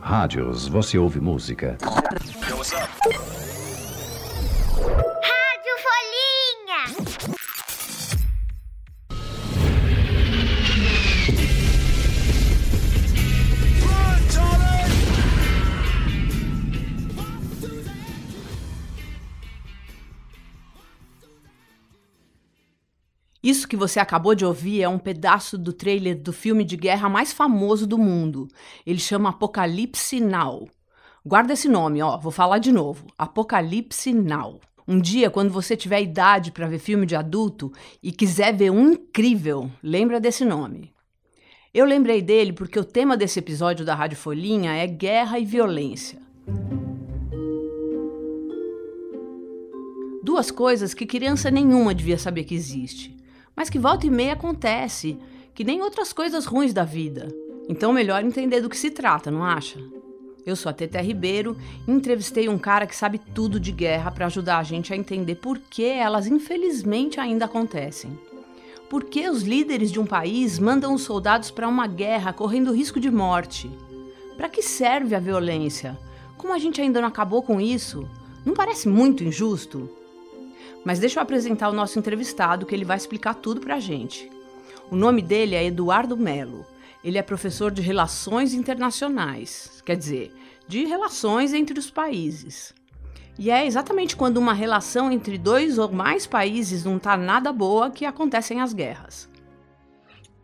Rádios, você ouve música. Que você acabou de ouvir é um pedaço do trailer do filme de guerra mais famoso do mundo. Ele chama Apocalipse Now. Guarda esse nome, ó, vou falar de novo. Apocalipse Now. Um dia, quando você tiver idade para ver filme de adulto e quiser ver um incrível, lembra desse nome. Eu lembrei dele porque o tema desse episódio da Rádio Folhinha é guerra e violência. Duas coisas que criança nenhuma devia saber que existe mas que volta e meia acontece, que nem outras coisas ruins da vida. Então, melhor entender do que se trata, não acha? Eu sou a Tete Ribeiro e entrevistei um cara que sabe tudo de guerra para ajudar a gente a entender por que elas infelizmente ainda acontecem. Por que os líderes de um país mandam os soldados para uma guerra correndo risco de morte? Para que serve a violência? Como a gente ainda não acabou com isso? Não parece muito injusto? Mas deixa eu apresentar o nosso entrevistado, que ele vai explicar tudo para a gente. O nome dele é Eduardo Melo. Ele é professor de Relações Internacionais, quer dizer, de relações entre os países. E é exatamente quando uma relação entre dois ou mais países não está nada boa que acontecem as guerras.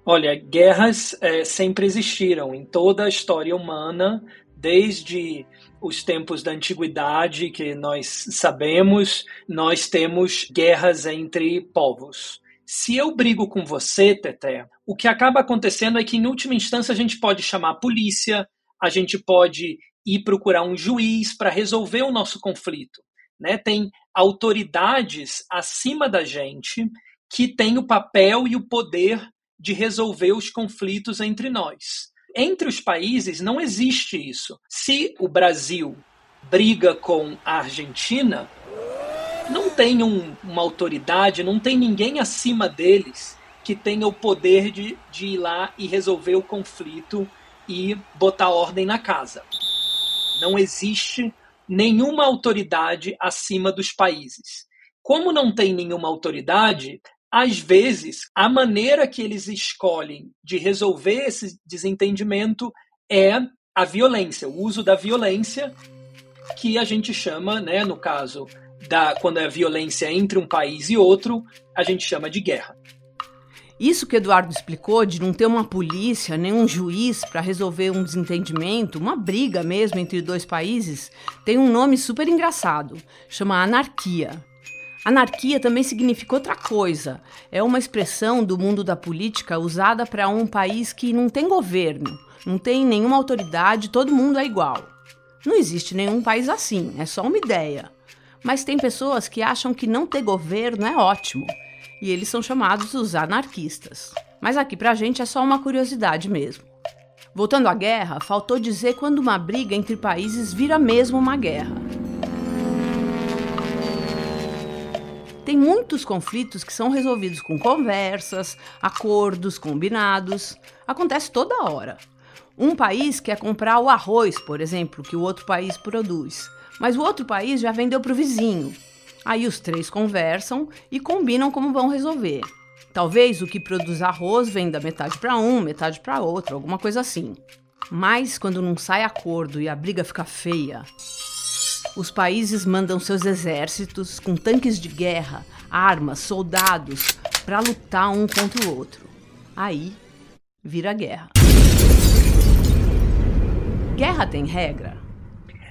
Olha, guerras é, sempre existiram em toda a história humana, desde os tempos da antiguidade que nós sabemos, nós temos guerras entre povos. Se eu brigo com você, Teté, o que acaba acontecendo é que, em última instância, a gente pode chamar a polícia, a gente pode ir procurar um juiz para resolver o nosso conflito. Né? Tem autoridades acima da gente que têm o papel e o poder de resolver os conflitos entre nós. Entre os países não existe isso. Se o Brasil briga com a Argentina, não tem um, uma autoridade, não tem ninguém acima deles que tenha o poder de, de ir lá e resolver o conflito e botar ordem na casa. Não existe nenhuma autoridade acima dos países. Como não tem nenhuma autoridade, às vezes, a maneira que eles escolhem de resolver esse desentendimento é a violência, o uso da violência, que a gente chama, né, no caso, da, quando é violência entre um país e outro, a gente chama de guerra. Isso que Eduardo explicou de não ter uma polícia nem um juiz para resolver um desentendimento, uma briga mesmo entre dois países, tem um nome super engraçado, chama anarquia. Anarquia também significa outra coisa. É uma expressão do mundo da política usada para um país que não tem governo, não tem nenhuma autoridade, todo mundo é igual. Não existe nenhum país assim, é só uma ideia. Mas tem pessoas que acham que não ter governo é ótimo, e eles são chamados os anarquistas. Mas aqui pra gente é só uma curiosidade mesmo. Voltando à guerra, faltou dizer quando uma briga entre países vira mesmo uma guerra. Tem muitos conflitos que são resolvidos com conversas, acordos, combinados. Acontece toda hora. Um país quer comprar o arroz, por exemplo, que o outro país produz, mas o outro país já vendeu para o vizinho. Aí os três conversam e combinam como vão resolver. Talvez o que produz arroz venda metade para um, metade para outro, alguma coisa assim. Mas quando não sai acordo e a briga fica feia, os países mandam seus exércitos com tanques de guerra, armas, soldados para lutar um contra o outro. Aí vira guerra. Guerra tem regra?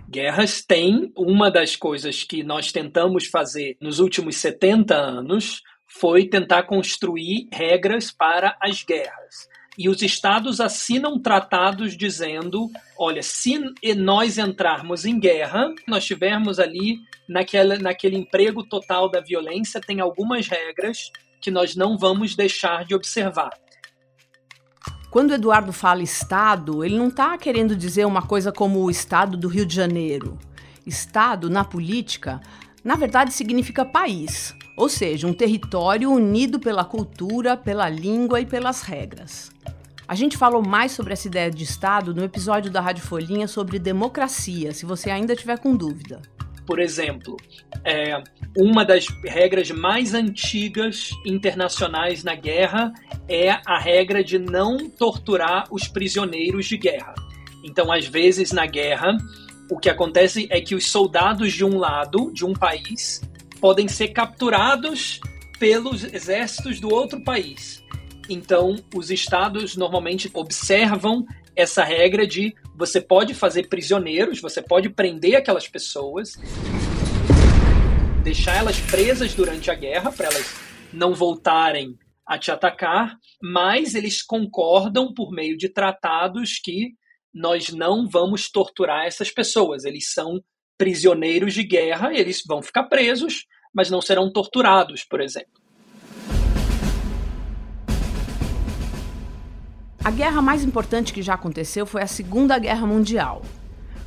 Guerras têm. Uma das coisas que nós tentamos fazer nos últimos 70 anos foi tentar construir regras para as guerras e os estados assinam tratados dizendo: olha, se nós entrarmos em guerra, nós tivermos ali naquela, naquele emprego total da violência, tem algumas regras que nós não vamos deixar de observar. Quando Eduardo fala Estado, ele não está querendo dizer uma coisa como o Estado do Rio de Janeiro. Estado, na política, na verdade significa país. ou seja, um território unido pela cultura, pela língua e pelas regras. A gente falou mais sobre essa ideia de Estado no episódio da Rádio Folhinha sobre democracia, se você ainda tiver com dúvida. Por exemplo, é, uma das regras mais antigas internacionais na guerra é a regra de não torturar os prisioneiros de guerra. Então, às vezes, na guerra, o que acontece é que os soldados de um lado, de um país, podem ser capturados pelos exércitos do outro país. Então, os estados normalmente observam essa regra de você pode fazer prisioneiros, você pode prender aquelas pessoas, deixar elas presas durante a guerra para elas não voltarem a te atacar, mas eles concordam por meio de tratados que nós não vamos torturar essas pessoas. Eles são prisioneiros de guerra, eles vão ficar presos, mas não serão torturados, por exemplo. A guerra mais importante que já aconteceu foi a Segunda Guerra Mundial.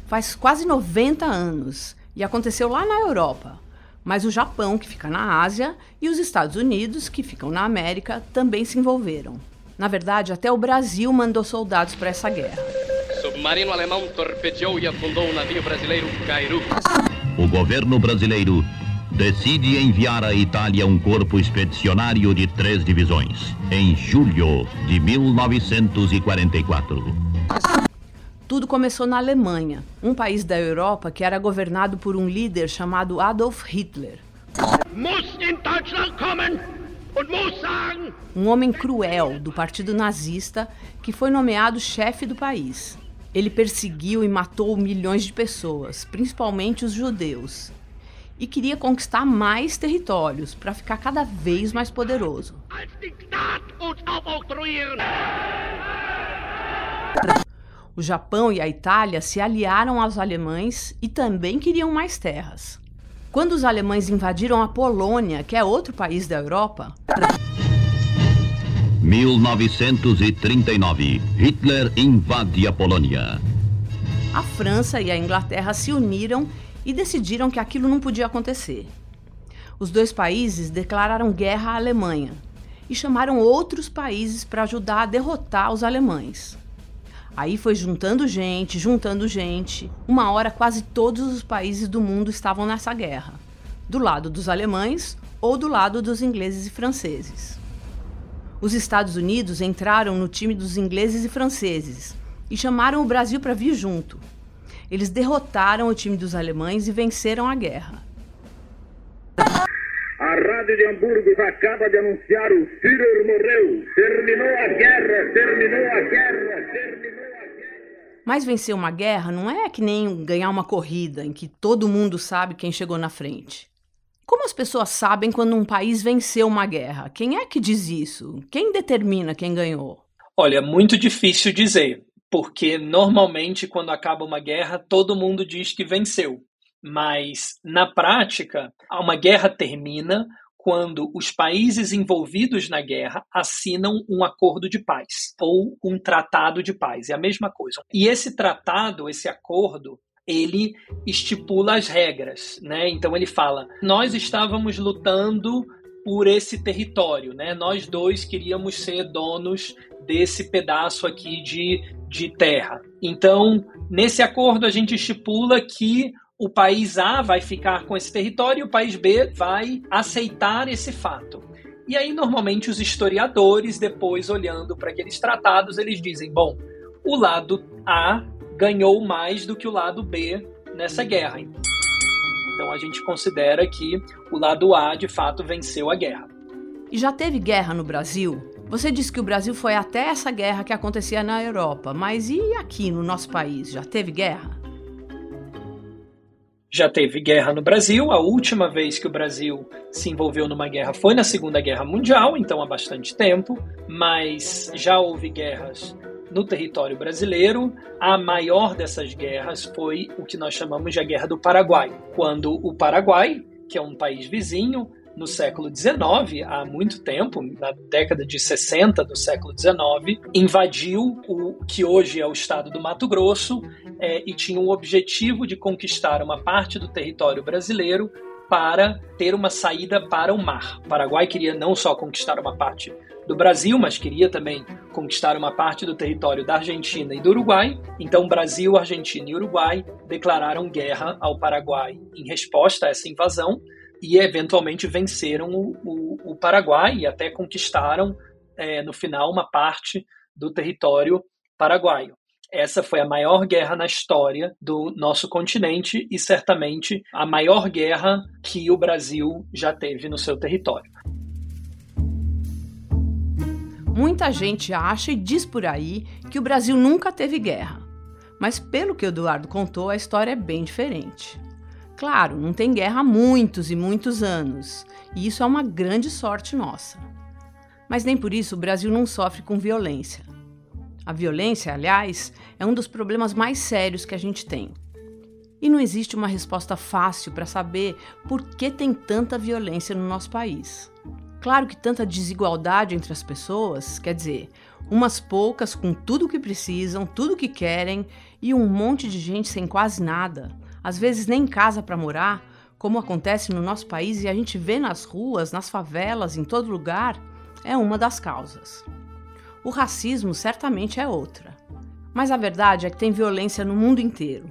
Faz quase 90 anos e aconteceu lá na Europa. Mas o Japão, que fica na Ásia, e os Estados Unidos, que ficam na América, também se envolveram. Na verdade, até o Brasil mandou soldados para essa guerra. Submarino alemão torpedeou e afundou o navio brasileiro Cairu. O governo brasileiro decide enviar à Itália um corpo expedicionário de três divisões, em julho de 1944. Tudo começou na Alemanha, um país da Europa que era governado por um líder chamado Adolf Hitler. Um homem cruel do Partido Nazista que foi nomeado chefe do país. Ele perseguiu e matou milhões de pessoas, principalmente os judeus, e queria conquistar mais territórios para ficar cada vez mais poderoso. O Japão e a Itália se aliaram aos alemães e também queriam mais terras. Quando os alemães invadiram a Polônia, que é outro país da Europa, 1939. Hitler invade a Polônia. A França e a Inglaterra se uniram e decidiram que aquilo não podia acontecer. Os dois países declararam guerra à Alemanha e chamaram outros países para ajudar a derrotar os alemães. Aí foi juntando gente, juntando gente. Uma hora quase todos os países do mundo estavam nessa guerra, do lado dos alemães ou do lado dos ingleses e franceses. Os Estados Unidos entraram no time dos ingleses e franceses e chamaram o Brasil para vir junto. Eles derrotaram o time dos alemães e venceram a guerra. A Rádio de Hamburgo acaba de anunciar o Führer morreu. Terminou a guerra, terminou a guerra, terminou a guerra. Mas vencer uma guerra não é que nem ganhar uma corrida em que todo mundo sabe quem chegou na frente. Como as pessoas sabem quando um país venceu uma guerra? Quem é que diz isso? Quem determina quem ganhou? Olha, muito difícil dizer, porque normalmente quando acaba uma guerra, todo mundo diz que venceu. Mas na prática, uma guerra termina quando os países envolvidos na guerra assinam um acordo de paz ou um tratado de paz. É a mesma coisa. E esse tratado, esse acordo, ele estipula as regras, né? Então ele fala: nós estávamos lutando por esse território, né? Nós dois queríamos ser donos desse pedaço aqui de, de terra. Então, nesse acordo a gente estipula que o país A vai ficar com esse território e o país B vai aceitar esse fato. E aí, normalmente, os historiadores, depois olhando para aqueles tratados, eles dizem: bom, o lado A ganhou mais do que o lado B nessa guerra. Então a gente considera que o lado A de fato venceu a guerra. E já teve guerra no Brasil? Você disse que o Brasil foi até essa guerra que acontecia na Europa, mas e aqui no nosso país? Já teve guerra? Já teve guerra no Brasil. A última vez que o Brasil se envolveu numa guerra foi na Segunda Guerra Mundial, então há bastante tempo. Mas já houve guerras no território brasileiro. A maior dessas guerras foi o que nós chamamos de a Guerra do Paraguai, quando o Paraguai, que é um país vizinho, no século XIX, há muito tempo, na década de 60 do século XIX, invadiu o que hoje é o estado do Mato Grosso é, e tinha o objetivo de conquistar uma parte do território brasileiro para ter uma saída para o mar. O Paraguai queria não só conquistar uma parte do Brasil, mas queria também conquistar uma parte do território da Argentina e do Uruguai. Então, Brasil, Argentina e Uruguai declararam guerra ao Paraguai em resposta a essa invasão e eventualmente venceram o, o, o Paraguai e até conquistaram é, no final uma parte do território paraguaio. Essa foi a maior guerra na história do nosso continente e certamente a maior guerra que o Brasil já teve no seu território. Muita gente acha e diz por aí que o Brasil nunca teve guerra. Mas pelo que Eduardo contou, a história é bem diferente. Claro, não tem guerra há muitos e muitos anos, e isso é uma grande sorte nossa. Mas nem por isso o Brasil não sofre com violência. A violência, aliás, é um dos problemas mais sérios que a gente tem. E não existe uma resposta fácil para saber por que tem tanta violência no nosso país. Claro que tanta desigualdade entre as pessoas, quer dizer, umas poucas com tudo o que precisam, tudo o que querem, e um monte de gente sem quase nada, às vezes nem casa para morar, como acontece no nosso país e a gente vê nas ruas, nas favelas, em todo lugar, é uma das causas. O racismo certamente é outra. Mas a verdade é que tem violência no mundo inteiro,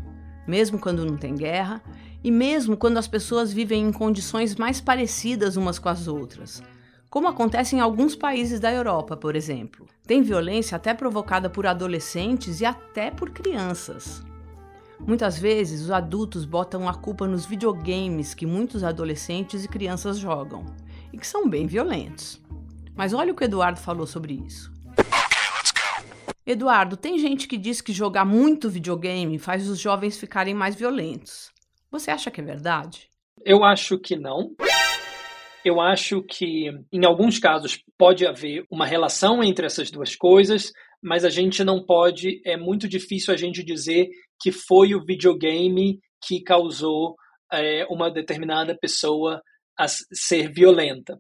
mesmo quando não tem guerra e mesmo quando as pessoas vivem em condições mais parecidas umas com as outras, como acontece em alguns países da Europa, por exemplo. Tem violência até provocada por adolescentes e até por crianças. Muitas vezes os adultos botam a culpa nos videogames que muitos adolescentes e crianças jogam, e que são bem violentos. Mas olha o que o Eduardo falou sobre isso. Eduardo, tem gente que diz que jogar muito videogame faz os jovens ficarem mais violentos. Você acha que é verdade? Eu acho que não. Eu acho que, em alguns casos, pode haver uma relação entre essas duas coisas, mas a gente não pode, é muito difícil a gente dizer que foi o videogame que causou é, uma determinada pessoa a ser violenta.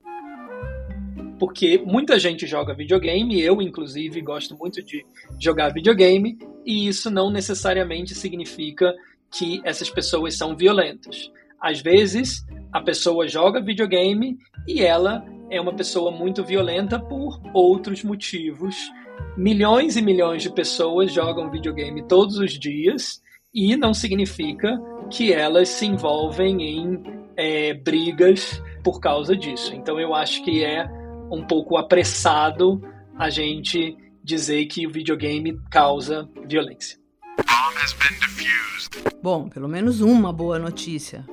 Porque muita gente joga videogame, eu inclusive gosto muito de jogar videogame, e isso não necessariamente significa que essas pessoas são violentas. Às vezes, a pessoa joga videogame e ela é uma pessoa muito violenta por outros motivos. Milhões e milhões de pessoas jogam videogame todos os dias e não significa que elas se envolvem em é, brigas por causa disso. Então eu acho que é um pouco apressado a gente dizer que o videogame causa violência. Bom, pelo menos uma boa notícia.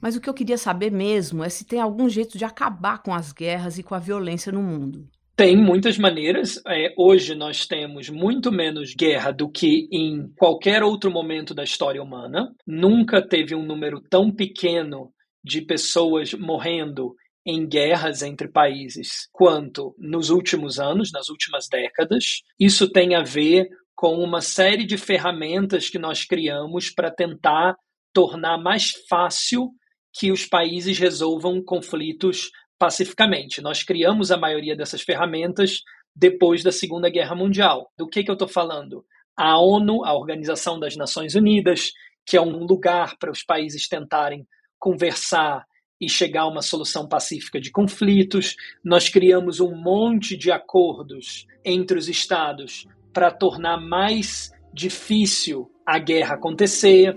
Mas o que eu queria saber mesmo é se tem algum jeito de acabar com as guerras e com a violência no mundo. Tem muitas maneiras. É, hoje nós temos muito menos guerra do que em qualquer outro momento da história humana. Nunca teve um número tão pequeno de pessoas morrendo em guerras entre países quanto nos últimos anos, nas últimas décadas. Isso tem a ver com uma série de ferramentas que nós criamos para tentar tornar mais fácil que os países resolvam conflitos pacificamente. Nós criamos a maioria dessas ferramentas depois da Segunda Guerra Mundial. Do que, que eu estou falando? A ONU, a Organização das Nações Unidas, que é um lugar para os países tentarem conversar e chegar a uma solução pacífica de conflitos. Nós criamos um monte de acordos entre os estados para tornar mais difícil a guerra acontecer.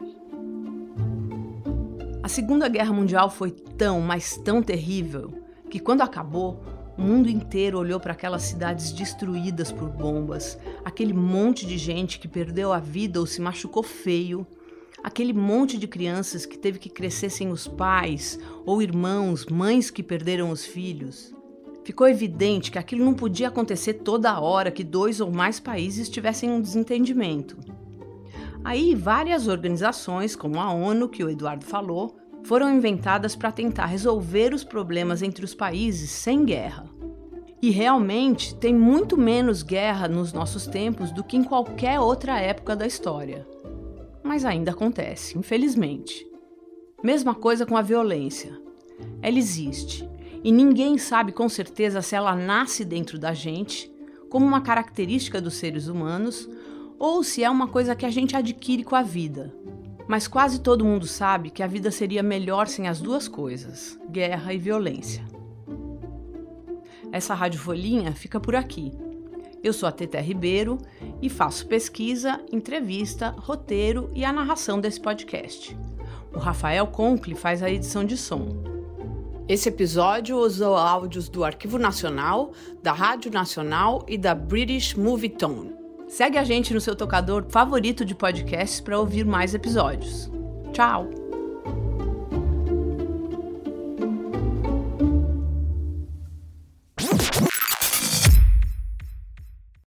A Segunda Guerra Mundial foi tão, mas tão terrível que quando acabou, o mundo inteiro olhou para aquelas cidades destruídas por bombas, aquele monte de gente que perdeu a vida ou se machucou feio, aquele monte de crianças que teve que crescer sem os pais ou irmãos, mães que perderam os filhos. Ficou evidente que aquilo não podia acontecer toda hora que dois ou mais países tivessem um desentendimento. Aí, várias organizações, como a ONU, que o Eduardo falou, foram inventadas para tentar resolver os problemas entre os países sem guerra. E realmente tem muito menos guerra nos nossos tempos do que em qualquer outra época da história. Mas ainda acontece, infelizmente. Mesma coisa com a violência. Ela existe e ninguém sabe com certeza se ela nasce dentro da gente, como uma característica dos seres humanos, ou se é uma coisa que a gente adquire com a vida. Mas quase todo mundo sabe que a vida seria melhor sem as duas coisas: guerra e violência. Essa Rádio Folhinha fica por aqui. Eu sou a Tete Ribeiro e faço pesquisa, entrevista, roteiro e a narração desse podcast. O Rafael Conkle faz a edição de som. Esse episódio usou áudios do Arquivo Nacional, da Rádio Nacional e da British Movie Tone. Segue a gente no seu tocador favorito de podcasts para ouvir mais episódios. Tchau!